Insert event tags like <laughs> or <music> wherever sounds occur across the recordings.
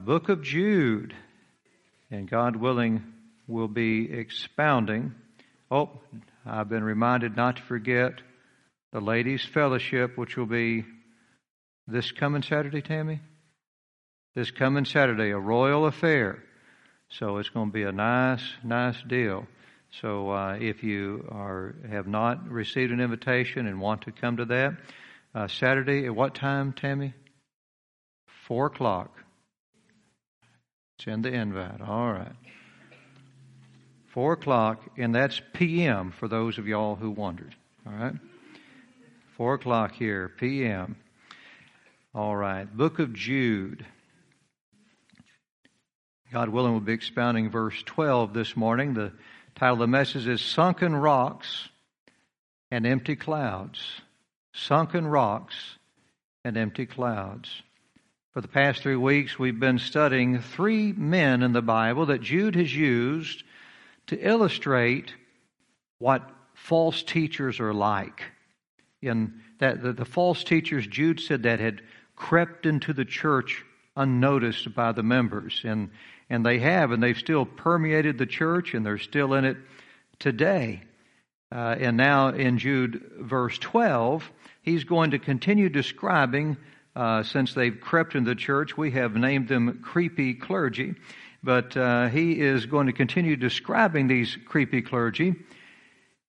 Book of Jude. And God willing, we'll be expounding. Oh, I've been reminded not to forget the Ladies' Fellowship, which will be this coming Saturday, Tammy? This coming Saturday, a royal affair. So it's going to be a nice, nice deal. So uh, if you are have not received an invitation and want to come to that, uh, Saturday at what time, Tammy? Four o'clock. In the invite. All right. Four o'clock, and that's p.m. for those of y'all who wondered. All right. Four o'clock here, p.m. All right. Book of Jude. God willing, we'll be expounding verse 12 this morning. The title of the message is Sunken Rocks and Empty Clouds. Sunken Rocks and Empty Clouds. For the past three weeks, we've been studying three men in the Bible that Jude has used to illustrate what false teachers are like. In that the, the false teachers, Jude said, that had crept into the church unnoticed by the members. And and they have, and they've still permeated the church, and they're still in it today. Uh, and now in Jude verse 12, he's going to continue describing, uh, since they've crept into the church, we have named them creepy clergy, but uh, he is going to continue describing these creepy clergy.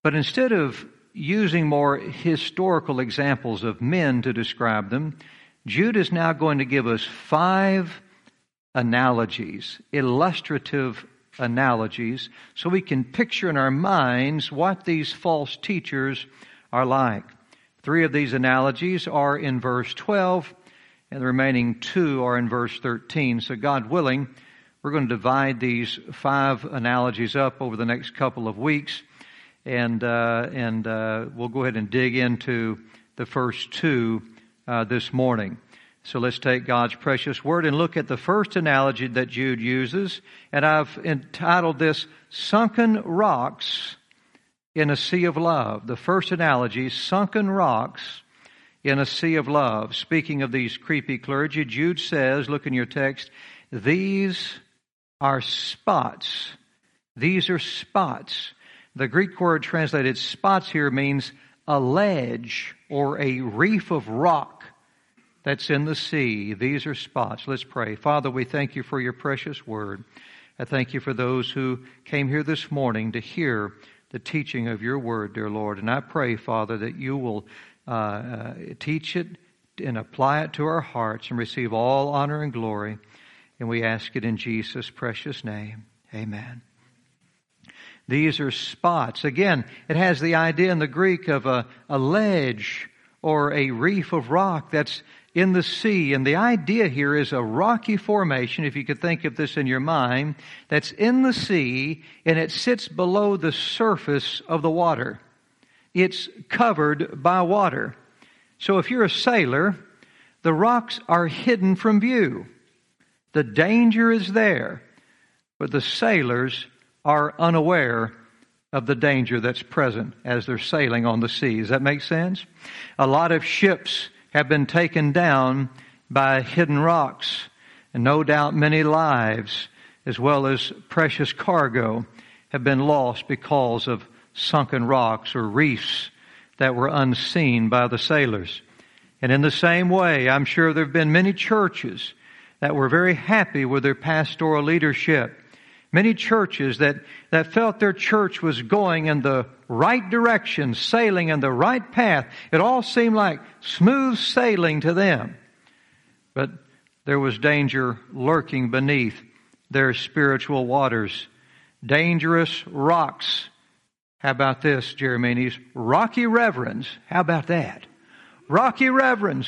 But instead of using more historical examples of men to describe them, Jude is now going to give us five analogies, illustrative analogies, so we can picture in our minds what these false teachers are like. Three of these analogies are in verse 12, and the remaining two are in verse 13. So, God willing, we're going to divide these five analogies up over the next couple of weeks, and uh, and uh, we'll go ahead and dig into the first two uh, this morning. So let's take God's precious word and look at the first analogy that Jude uses. And I've entitled this Sunken Rocks in a Sea of Love. The first analogy, Sunken Rocks in a Sea of Love. Speaking of these creepy clergy, Jude says, look in your text, these are spots. These are spots. The Greek word translated spots here means a ledge or a reef of rock that's in the sea. These are spots. Let's pray. Father, we thank you for your precious word. I thank you for those who came here this morning to hear the teaching of your word, dear Lord. And I pray, Father, that you will uh, uh, teach it and apply it to our hearts and receive all honor and glory. And we ask it in Jesus' precious name. Amen. These are spots. Again, it has the idea in the Greek of a, a ledge or a reef of rock that's in the sea. And the idea here is a rocky formation, if you could think of this in your mind, that's in the sea and it sits below the surface of the water. It's covered by water. So if you're a sailor, the rocks are hidden from view. The danger is there, but the sailors are unaware of the danger that's present as they're sailing on the sea. Does that make sense? A lot of ships have been taken down by hidden rocks, and no doubt many lives, as well as precious cargo, have been lost because of sunken rocks or reefs that were unseen by the sailors. And in the same way, I'm sure there have been many churches that were very happy with their pastoral leadership Many churches that, that felt their church was going in the right direction, sailing in the right path. It all seemed like smooth sailing to them. But there was danger lurking beneath their spiritual waters. Dangerous rocks. How about this, Jeremy? Rocky reverends. How about that? Rocky reverends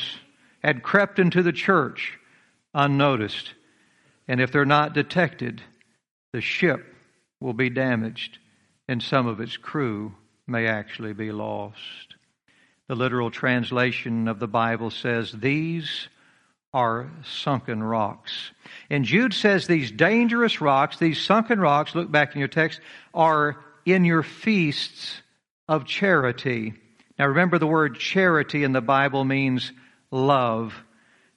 had crept into the church unnoticed. And if they're not detected, the ship will be damaged and some of its crew may actually be lost. The literal translation of the Bible says, These are sunken rocks. And Jude says these dangerous rocks, these sunken rocks, look back in your text, are in your feasts of charity. Now remember the word charity in the Bible means love.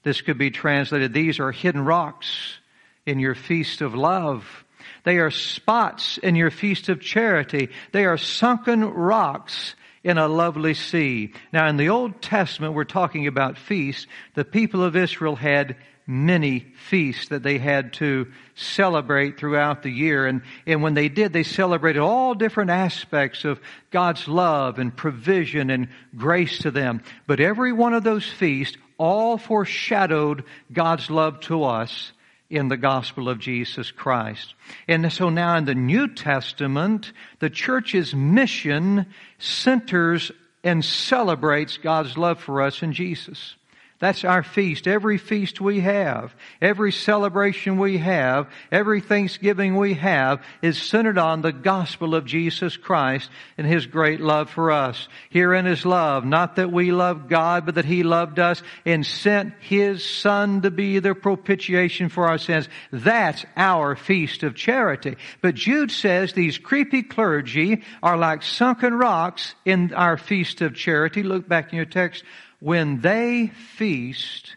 This could be translated, these are hidden rocks in your feast of love. They are spots in your feast of charity. They are sunken rocks in a lovely sea. Now, in the Old Testament, we're talking about feasts. The people of Israel had many feasts that they had to celebrate throughout the year. And, and when they did, they celebrated all different aspects of God's love and provision and grace to them. But every one of those feasts all foreshadowed God's love to us in the gospel of Jesus Christ. And so now in the New Testament, the church's mission centers and celebrates God's love for us in Jesus. That's our feast. Every feast we have, every celebration we have, every Thanksgiving we have is centered on the gospel of Jesus Christ and His great love for us. Herein is love, not that we love God, but that He loved us and sent His Son to be the propitiation for our sins. That's our feast of charity. But Jude says these creepy clergy are like sunken rocks in our feast of charity. Look back in your text when they feast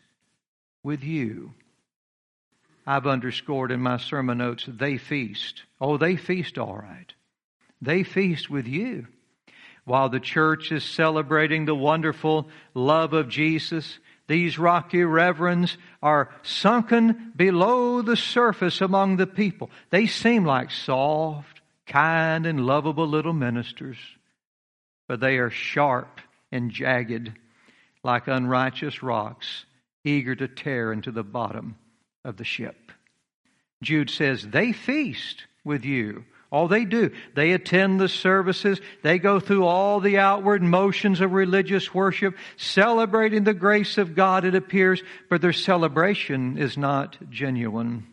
with you. I've underscored in my sermon notes, they feast. Oh, they feast all right. They feast with you. While the church is celebrating the wonderful love of Jesus, these rocky reverends are sunken below the surface among the people. They seem like soft, kind, and lovable little ministers, but they are sharp and jagged like unrighteous rocks, eager to tear into the bottom of the ship. Jude says, They feast with you. All they do, they attend the services, they go through all the outward motions of religious worship, celebrating the grace of God, it appears, but their celebration is not genuine.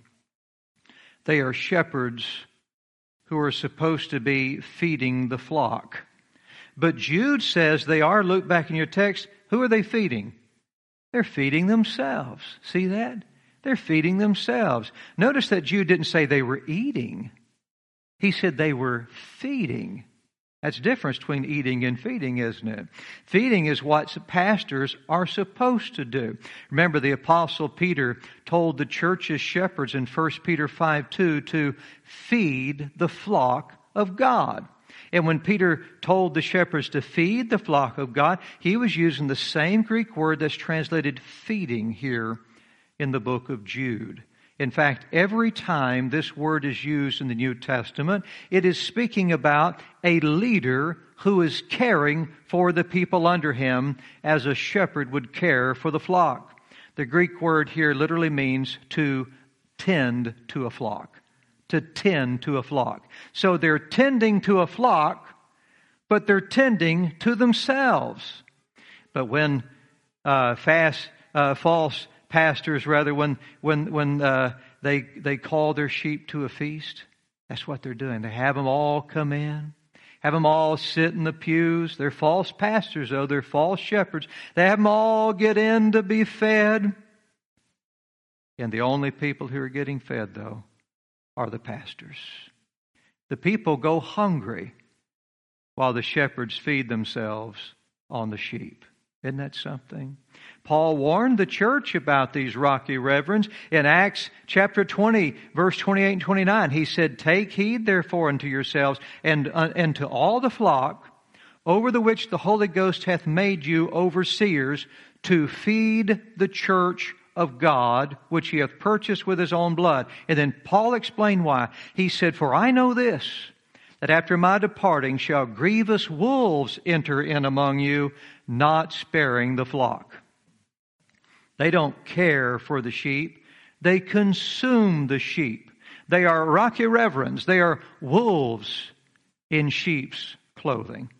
They are shepherds who are supposed to be feeding the flock. But Jude says they are, look back in your text, who are they feeding? They're feeding themselves. See that? They're feeding themselves. Notice that Jude didn't say they were eating. He said they were feeding. That's difference between eating and feeding, isn't it? Feeding is what pastors are supposed to do. Remember, the apostle Peter told the church's shepherds in 1 Peter 5 2 to feed the flock of God. And when Peter told the shepherds to feed the flock of God, he was using the same Greek word that's translated feeding here in the book of Jude. In fact, every time this word is used in the New Testament, it is speaking about a leader who is caring for the people under him as a shepherd would care for the flock. The Greek word here literally means to tend to a flock to tend to a flock. So they're tending to a flock, but they're tending to themselves. But when uh, fast, uh, false pastors, rather, when when when uh, they they call their sheep to a feast, that's what they're doing. They have them all come in. Have them all sit in the pews. They're false pastors, though. They're false shepherds. They have them all get in to be fed. And the only people who are getting fed, though, are the pastors. The people go hungry while the shepherds feed themselves on the sheep. Isn't that something? Paul warned the church about these rocky reverends in Acts chapter 20, verse 28 and 29. He said, Take heed therefore unto yourselves and, uh, and to all the flock over the which the Holy Ghost hath made you overseers to feed the church of God, which he hath purchased with his own blood. And then Paul explained why. He said, For I know this, that after my departing shall grievous wolves enter in among you, not sparing the flock. They don't care for the sheep. They consume the sheep. They are rocky reverends. They are wolves in sheep's clothing.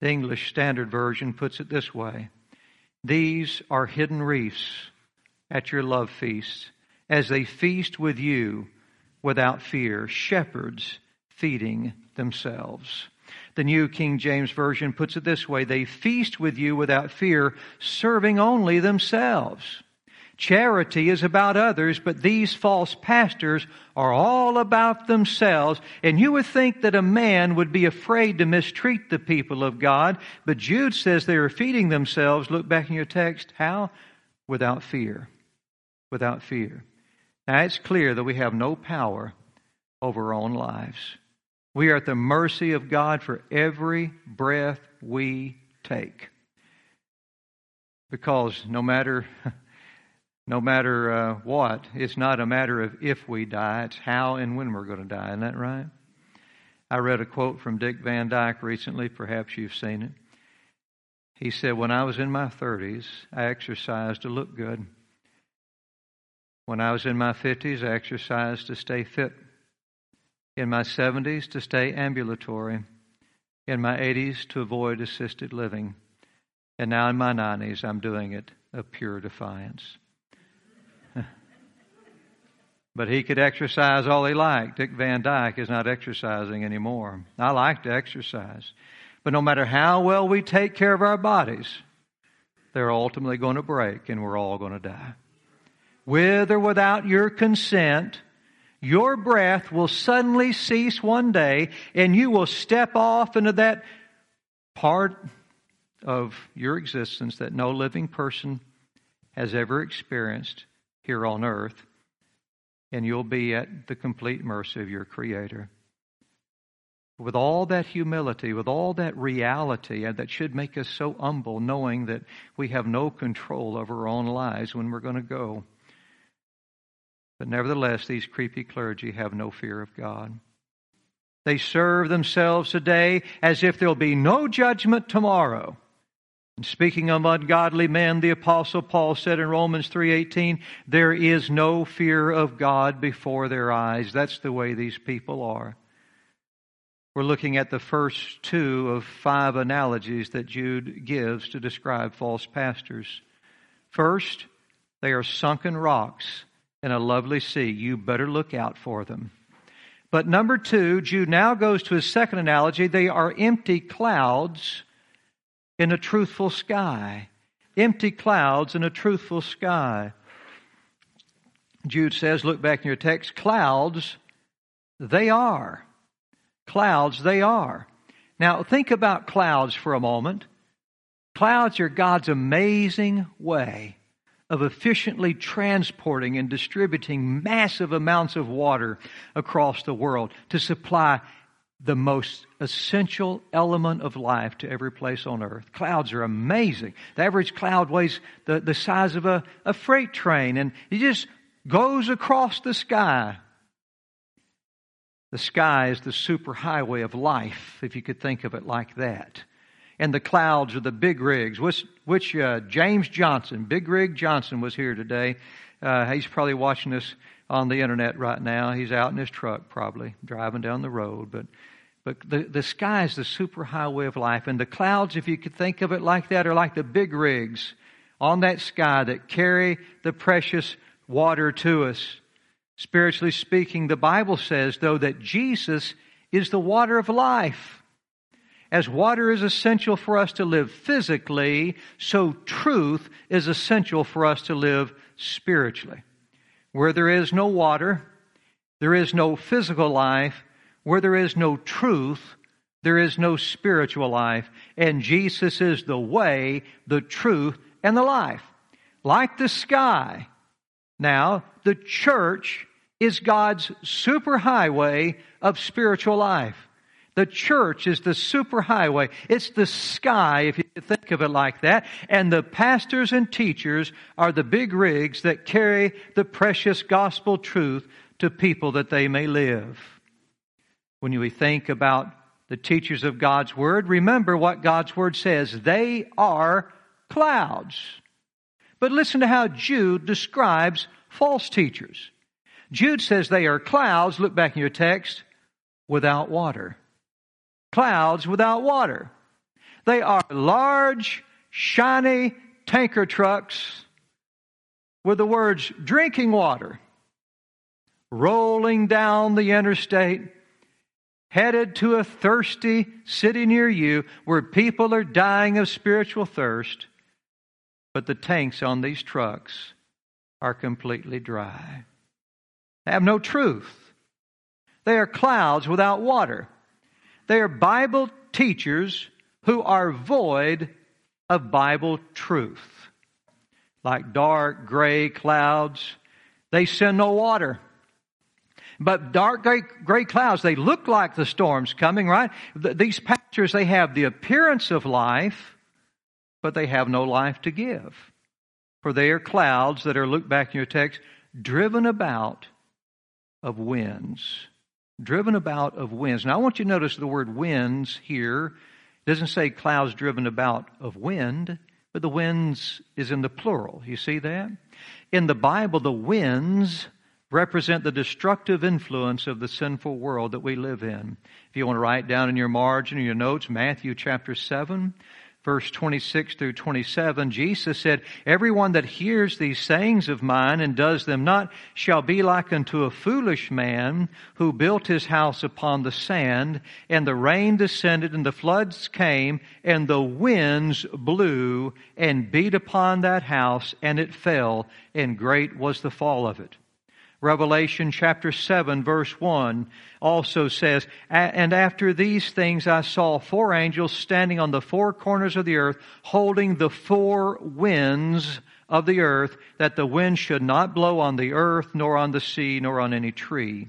The English Standard Version puts it this way These are hidden reefs at your love feast as they feast with you without fear, shepherds feeding themselves. The New King James Version puts it this way they feast with you without fear, serving only themselves. Charity is about others, but these false pastors are all about themselves. And you would think that a man would be afraid to mistreat the people of God, but Jude says they are feeding themselves. Look back in your text. How? Without fear without fear. Now, it's clear that we have no power over our own lives. We are at the mercy of God for every breath we take. Because no matter <laughs> no matter uh, what, it's not a matter of if we die, it's how and when we're going to die. Isn't that right? I read a quote from Dick Van Dyke recently. Perhaps you've seen it. He said, When I was in my 30s, I exercised to look good. When I was in my 50s, I exercised to stay fit. In my 70s, to stay ambulatory. In my 80s, to avoid assisted living. And now in my 90s, I'm doing it of pure defiance. <laughs> but he could exercise all he liked. Dick Van Dyke is not exercising anymore. I like to exercise. But no matter how well we take care of our bodies, they're ultimately going to break and we're all going to die. With or without your consent, your breath will suddenly cease one day and you will step off into that part of your existence that no living person has ever experienced here on earth, and you'll be at the complete mercy of your Creator. With all that humility, with all that reality, and that should make us so humble, knowing that we have no control over our own lives when we're going to go. But nevertheless, these creepy clergy have no fear of God. They serve themselves today as if there'll be no judgment tomorrow. And speaking of ungodly men, the apostle Paul said in Romans 3:18, there is no fear of God before their eyes. That's the way these people are. We're looking at the first two of five analogies that Jude gives to describe false pastors. First, they are sunken rocks in a lovely sea. You better look out for them. But number two, Jude now goes to his second analogy. They are empty clouds in a truthful sky. Empty clouds in a truthful sky. Jude says, look back in your text, clouds, they are. Clouds, they are. Now, think about clouds for a moment. Clouds are God's amazing way of efficiently transporting and distributing massive amounts of water across the world to supply the most essential element of life to every place on earth. Clouds are amazing. The average cloud weighs the, the size of a, a freight train and it just goes across the sky. The sky is the superhighway of life, if you could think of it like that and the clouds are the big rigs, which, which uh, James Johnson, Big Rig Johnson, was here today. Uh, he's probably watching this on the internet right now. He's out in his truck, probably driving down the road. But, but the, the sky is the super highway of life, and the clouds, if you could think of it like that, are like the big rigs on that sky that carry the precious water to us. Spiritually speaking, the Bible says, though, that Jesus is the water of life. As water is essential for us to live physically, so truth is essential for us to live spiritually. Where there is no water, there is no physical life. Where there is no truth, there is no spiritual life. And Jesus is the way, the truth, and the life. Like the sky. Now, the church is God's superhighway of spiritual life. The church is the superhighway. It's the sky, if you think of it like that. And the pastors and teachers are the big rigs that carry the precious gospel truth to people that they may live. When we think about the teachers of God's Word, remember what God's Word says. They are clouds. But listen to how Jude describes false teachers. Jude says they are clouds, look back in your text, without water clouds without water. They are large, shiny tanker trucks with the words drinking water rolling down the interstate, headed to a thirsty city near you where people are dying of spiritual thirst, but the tanks on these trucks are completely dry. They have no truth. They are clouds without water. They are Bible teachers who are void of Bible truth. Like dark gray clouds They send no water. But dark gray, gray, clouds, they look like the storm's coming, right? These pastures, they have the appearance of life, but they have no life to give. For they are clouds that are, look back in your text, driven about of winds. Driven about of winds. Now I want you to notice the word winds here. It doesn't say clouds driven about of wind, but the winds is in the plural. You see that? In the Bible, the winds represent the destructive influence of the sinful world that we live in. If you want to write down in your margin or your notes, Matthew chapter 7, verse 26 through 27, Jesus said, Everyone that hears these sayings of mine and does them not shall be like unto a foolish man who built his house upon the sand, and the rain descended, and the floods came, and the winds blew and beat upon that house, and it fell, and great was the fall of it. Revelation chapter 7 verse 1 also says, And after these things I saw four angels standing on the four corners of the earth, holding the four winds of the earth, that the wind should not blow on the earth, nor on the sea, nor on any tree.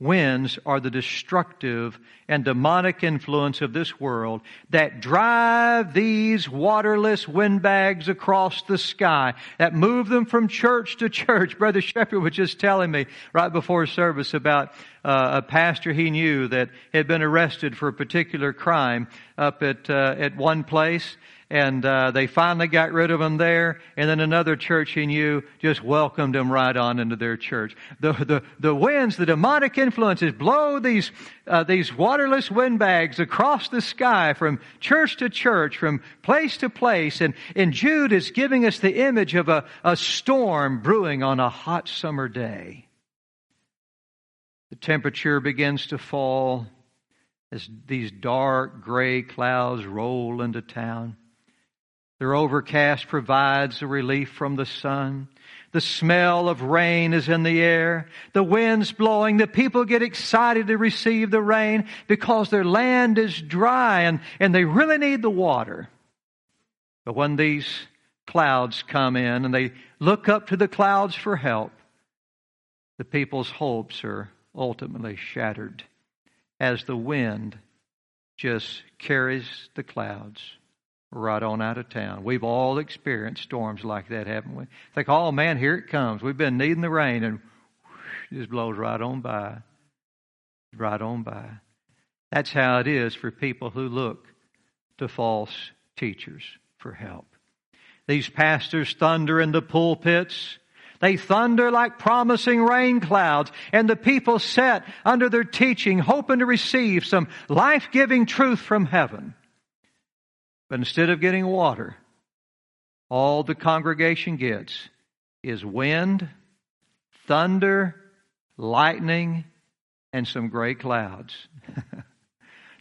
Winds are the destructive and demonic influence of this world that drive these waterless windbags across the sky, that move them from church to church. Brother Shepherd was just telling me right before service about uh, a pastor he knew that had been arrested for a particular crime up at, uh, at one place and uh, they finally got rid of him there. And then another church he knew just welcomed him right on into their church. The the the winds, the demonic influences blow these uh, these waterless windbags across the sky from church to church, from place to place. And and Jude is giving us the image of a, a storm brewing on a hot summer day. The temperature begins to fall as these dark gray clouds roll into town. Their overcast provides a relief from the sun. The smell of rain is in the air. The wind's blowing. The people get excited to receive the rain because their land is dry and, and they really need the water. But when these clouds come in and they look up to the clouds for help, the people's hopes are ultimately shattered as the wind just carries the clouds right on out of town. We've all experienced storms like that, haven't we? Think, oh man, here it comes. We've been needing the rain and whoosh, just blows right on by. Right on by. That's how it is for people who look to false teachers for help. These pastors thunder in the pulpits. They thunder like promising rain clouds, and the people sit under their teaching, hoping to receive some life giving truth from heaven. But instead of getting water, all the congregation gets is wind, thunder, lightning, and some gray clouds. <laughs>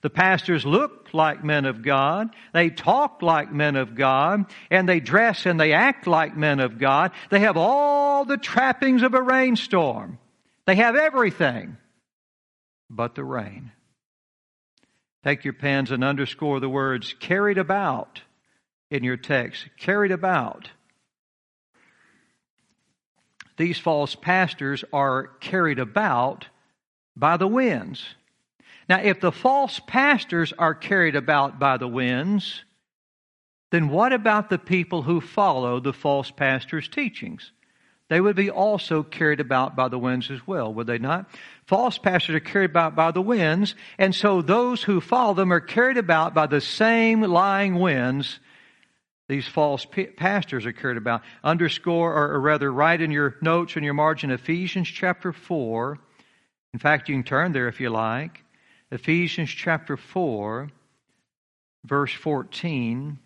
the pastors look like men of God. They talk like men of God. And they dress and they act like men of God. They have all the trappings of a rainstorm. They have everything but the rain. Take your pens and underscore the words carried about in your text. Carried about. These false pastors are carried about by the winds. Now, if the false pastors are carried about by the winds, then what about the people who follow the false pastor's teachings? They would be also carried about by the winds as well, would they not? False pastors are carried about by the winds, and so those who follow them are carried about by the same lying winds these false pastors are carried about. Underscore, or rather, write in your notes in your margin Ephesians chapter 4. In fact, you can turn there if you like. Ephesians chapter 4, verse 14.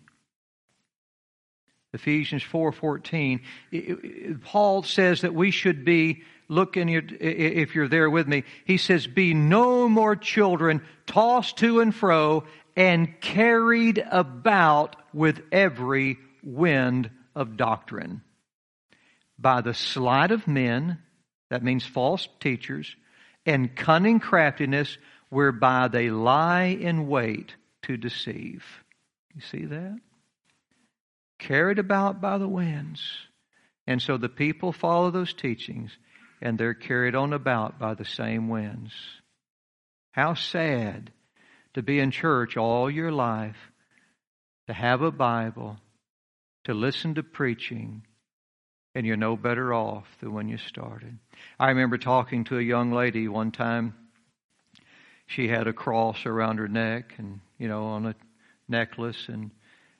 Ephesians 4:14 Paul says that we should be look in your if you're there with me he says be no more children tossed to and fro and carried about with every wind of doctrine by the sleight of men that means false teachers and cunning craftiness whereby they lie in wait to deceive you see that carried about by the winds. And so the people follow those teachings and they're carried on about by the same winds. How sad to be in church all your life, to have a Bible, to listen to preaching, and you're no better off than when you started. I remember talking to a young lady one time. She had a cross around her neck and, you know, on a necklace. And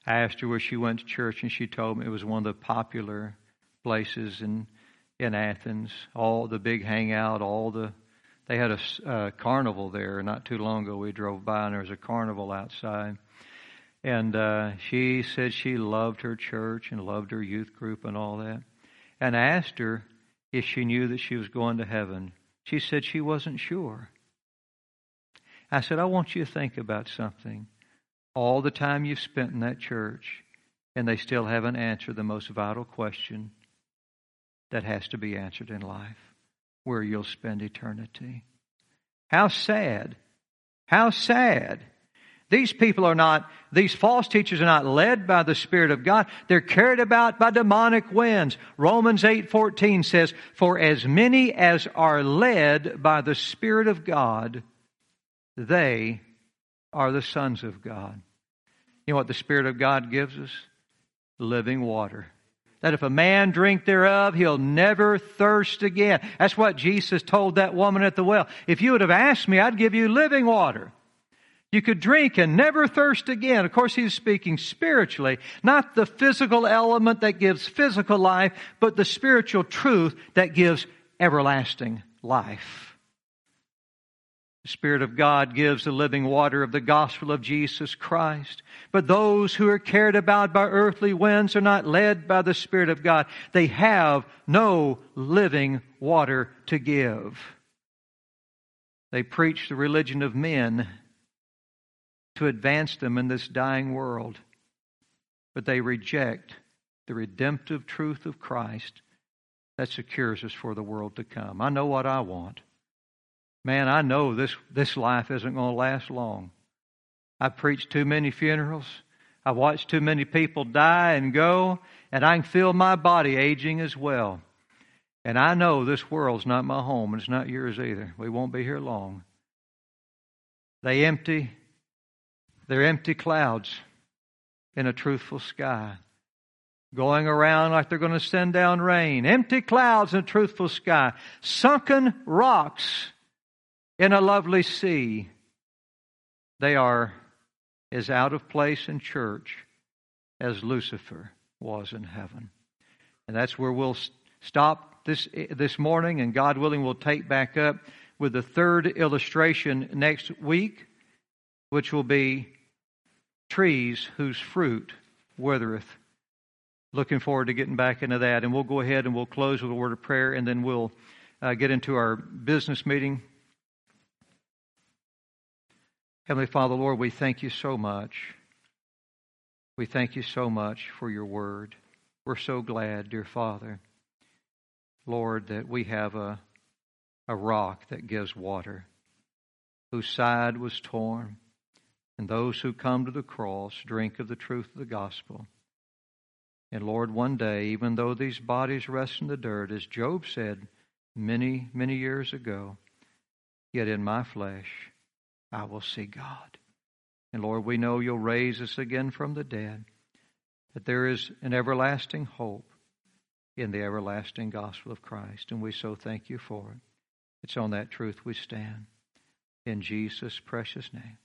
I asked her where she went to church, and she told me it was one of the popular places in in Athens. All the big hangout, all the they had a uh, carnival there not too long ago. We drove by and there was a carnival outside. And uh, she said she loved her church and loved her youth group and all that. And I asked her if she knew that she was going to heaven. She said she wasn't sure. I said, I want you to think about something. All the time you've spent in that church, and they still haven't answered the most vital question that has to be answered in life where you'll spend eternity. How sad. How sad. These people are not, these false teachers are not led by the Spirit of God. They're carried about by demonic winds. Romans 8:14 says, "For as many as are led by the Spirit of God, they are the sons of God." You know what the Spirit of God gives us? Living water that if a man drink thereof, he'll never thirst again. That's what Jesus told that woman at the well. If you would have asked me, I'd give you living water. You could drink and never thirst again. Of course, he's speaking spiritually, not the physical element that gives physical life, but the spiritual truth that gives everlasting life. The Spirit of God gives the living water of the gospel of Jesus Christ. But those who are carried about by earthly winds are not led by the Spirit of God. They have no living water to give. They preach the religion of men to advance them in this dying world. But they reject the redemptive truth of Christ that secures us for the world to come. I know what I want. Man, I know this, this life isn't going to last long. I've preached too many funerals. I've watched too many people die and go, and I can feel my body aging as well. And I know this world's not my home, and it's not yours either. We won't be here long. They empty, they're empty clouds in a truthful sky, going around like they're going to send down rain. Empty clouds in a truthful sky, sunken rocks in a lovely sea, they are as out of place in church as Lucifer was in heaven. And that's where we'll stop this, this morning, and God willing, we'll take back up with the third illustration next week, which will be trees whose fruit withereth. Looking forward to getting back into that. And we'll go ahead and we'll close with a word of prayer, and then we'll uh, get into our business meeting. Heavenly Father, Lord, we thank you so much. We thank you so much for your word. We're so glad, dear Father, Lord, that we have a, a rock that gives water, whose side was torn, and those who come to the cross drink of the truth of the gospel. And Lord, one day, even though these bodies rest in the dirt, as Job said many, many years ago, yet in my flesh, I will see God. And Lord, we know you'll raise us again from the dead, that there is an everlasting hope in the everlasting gospel of Christ. And we so thank you for it. It's on that truth we stand. In Jesus' precious name.